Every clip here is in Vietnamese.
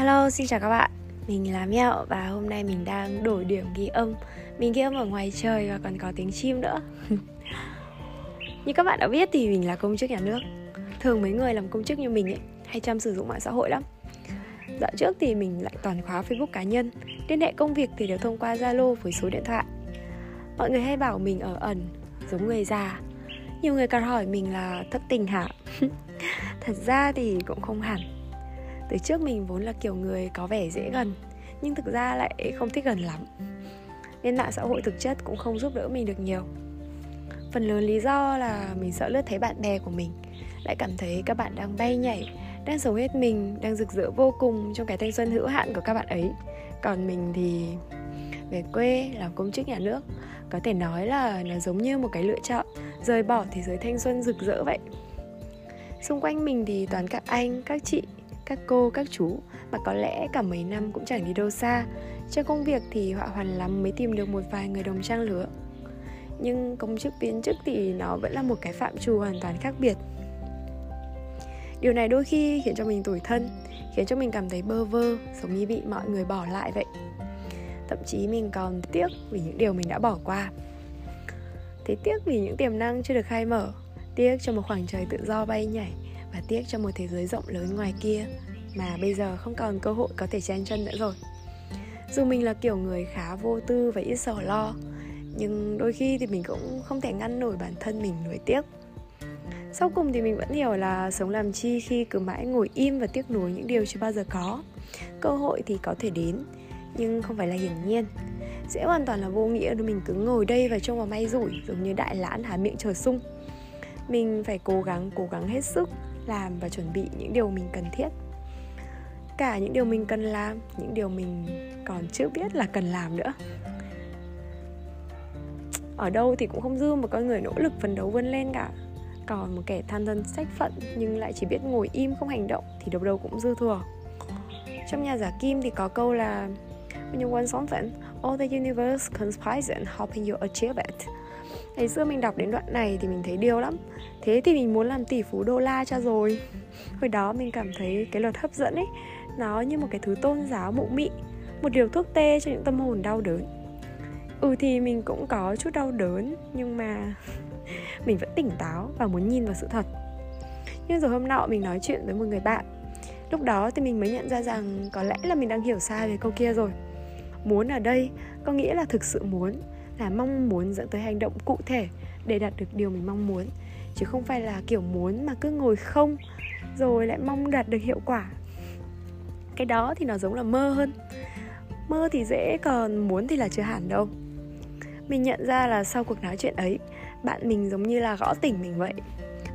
Hello, xin chào các bạn. Mình là Mẹo và hôm nay mình đang đổi điểm ghi âm. Mình ghi âm ở ngoài trời và còn có tiếng chim nữa. Như các bạn đã biết thì mình là công chức nhà nước. Thường mấy người làm công chức như mình ấy hay chăm sử dụng mạng xã hội lắm. Dạo trước thì mình lại toàn khóa Facebook cá nhân. Liên hệ công việc thì đều thông qua Zalo với số điện thoại. Mọi người hay bảo mình ở ẩn, giống người già. Nhiều người còn hỏi mình là thất tình hả? Thật ra thì cũng không hẳn từ trước mình vốn là kiểu người có vẻ dễ gần, nhưng thực ra lại không thích gần lắm. Nên mạng xã hội thực chất cũng không giúp đỡ mình được nhiều. Phần lớn lý do là mình sợ lướt thấy bạn bè của mình, lại cảm thấy các bạn đang bay nhảy, đang sống hết mình, đang rực rỡ vô cùng trong cái thanh xuân hữu hạn của các bạn ấy. Còn mình thì về quê, làm công chức nhà nước, có thể nói là nó giống như một cái lựa chọn, rời bỏ thế giới thanh xuân rực rỡ vậy. Xung quanh mình thì toàn các anh, các chị các cô, các chú mà có lẽ cả mấy năm cũng chẳng đi đâu xa. Trong công việc thì họa hoàn lắm mới tìm được một vài người đồng trang lứa. Nhưng công chức viên chức thì nó vẫn là một cái phạm trù hoàn toàn khác biệt. Điều này đôi khi khiến cho mình tủi thân, khiến cho mình cảm thấy bơ vơ, giống như bị mọi người bỏ lại vậy. Thậm chí mình còn tiếc vì những điều mình đã bỏ qua. Thế tiếc vì những tiềm năng chưa được khai mở, tiếc cho một khoảng trời tự do bay nhảy và tiếc cho một thế giới rộng lớn ngoài kia mà bây giờ không còn cơ hội có thể chen chân nữa rồi. Dù mình là kiểu người khá vô tư và ít sầu lo, nhưng đôi khi thì mình cũng không thể ngăn nổi bản thân mình nuối tiếc. Sau cùng thì mình vẫn hiểu là sống làm chi khi cứ mãi ngồi im và tiếc nuối những điều chưa bao giờ có. Cơ hội thì có thể đến, nhưng không phải là hiển nhiên. Sẽ hoàn toàn là vô nghĩa nếu mình cứ ngồi đây và trông vào may rủi giống như đại lãn há miệng chờ sung. Mình phải cố gắng cố gắng hết sức làm và chuẩn bị những điều mình cần thiết cả những điều mình cần làm những điều mình còn chưa biết là cần làm nữa. Ở đâu thì cũng không dư một con người nỗ lực phấn đấu vươn lên cả. Còn một kẻ than thân sách phận nhưng lại chỉ biết ngồi im không hành động thì đâu đâu cũng dư thừa. Trong nhà giả kim thì có câu là When you want something, all the universe conspires in helping you achieve it ngày xưa mình đọc đến đoạn này thì mình thấy điều lắm. Thế thì mình muốn làm tỷ phú đô la cho rồi. Hồi đó mình cảm thấy cái luật hấp dẫn ấy, nó như một cái thứ tôn giáo mụ mị, một điều thuốc tê cho những tâm hồn đau đớn. Ừ thì mình cũng có chút đau đớn, nhưng mà mình vẫn tỉnh táo và muốn nhìn vào sự thật. Nhưng rồi hôm nọ mình nói chuyện với một người bạn. Lúc đó thì mình mới nhận ra rằng có lẽ là mình đang hiểu sai về câu kia rồi. Muốn ở đây có nghĩa là thực sự muốn là mong muốn dẫn tới hành động cụ thể để đạt được điều mình mong muốn. Chứ không phải là kiểu muốn mà cứ ngồi không, rồi lại mong đạt được hiệu quả. Cái đó thì nó giống là mơ hơn. Mơ thì dễ, còn muốn thì là chưa hẳn đâu. Mình nhận ra là sau cuộc nói chuyện ấy, bạn mình giống như là gõ tỉnh mình vậy.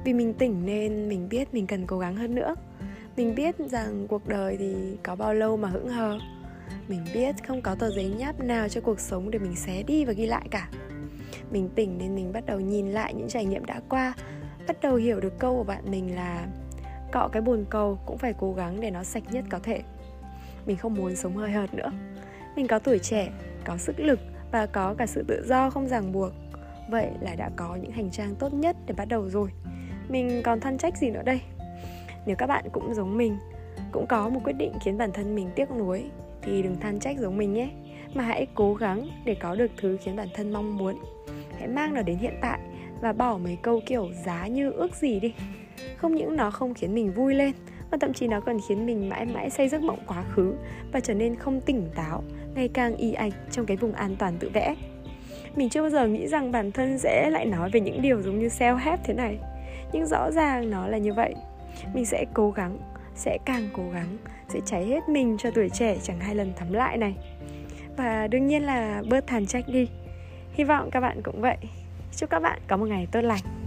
Vì mình tỉnh nên mình biết mình cần cố gắng hơn nữa. Mình biết rằng cuộc đời thì có bao lâu mà hững hờ mình biết không có tờ giấy nháp nào cho cuộc sống để mình xé đi và ghi lại cả. Mình tỉnh nên mình bắt đầu nhìn lại những trải nghiệm đã qua, bắt đầu hiểu được câu của bạn mình là cọ cái bồn cầu cũng phải cố gắng để nó sạch nhất có thể. Mình không muốn sống hơi hợt nữa. Mình có tuổi trẻ, có sức lực và có cả sự tự do không ràng buộc. Vậy là đã có những hành trang tốt nhất để bắt đầu rồi. Mình còn than trách gì nữa đây? Nếu các bạn cũng giống mình, cũng có một quyết định khiến bản thân mình tiếc nuối thì đừng than trách giống mình nhé. Mà hãy cố gắng để có được thứ khiến bản thân mong muốn. Hãy mang nó đến hiện tại và bỏ mấy câu kiểu giá như ước gì đi. Không những nó không khiến mình vui lên, mà thậm chí nó còn khiến mình mãi mãi say giấc mộng quá khứ và trở nên không tỉnh táo, ngày càng y ạch trong cái vùng an toàn tự vẽ. Mình chưa bao giờ nghĩ rằng bản thân sẽ lại nói về những điều giống như self help thế này, nhưng rõ ràng nó là như vậy. Mình sẽ cố gắng sẽ càng cố gắng, sẽ cháy hết mình cho tuổi trẻ chẳng hai lần thắm lại này. Và đương nhiên là bớt thàn trách đi. Hy vọng các bạn cũng vậy. Chúc các bạn có một ngày tốt lành.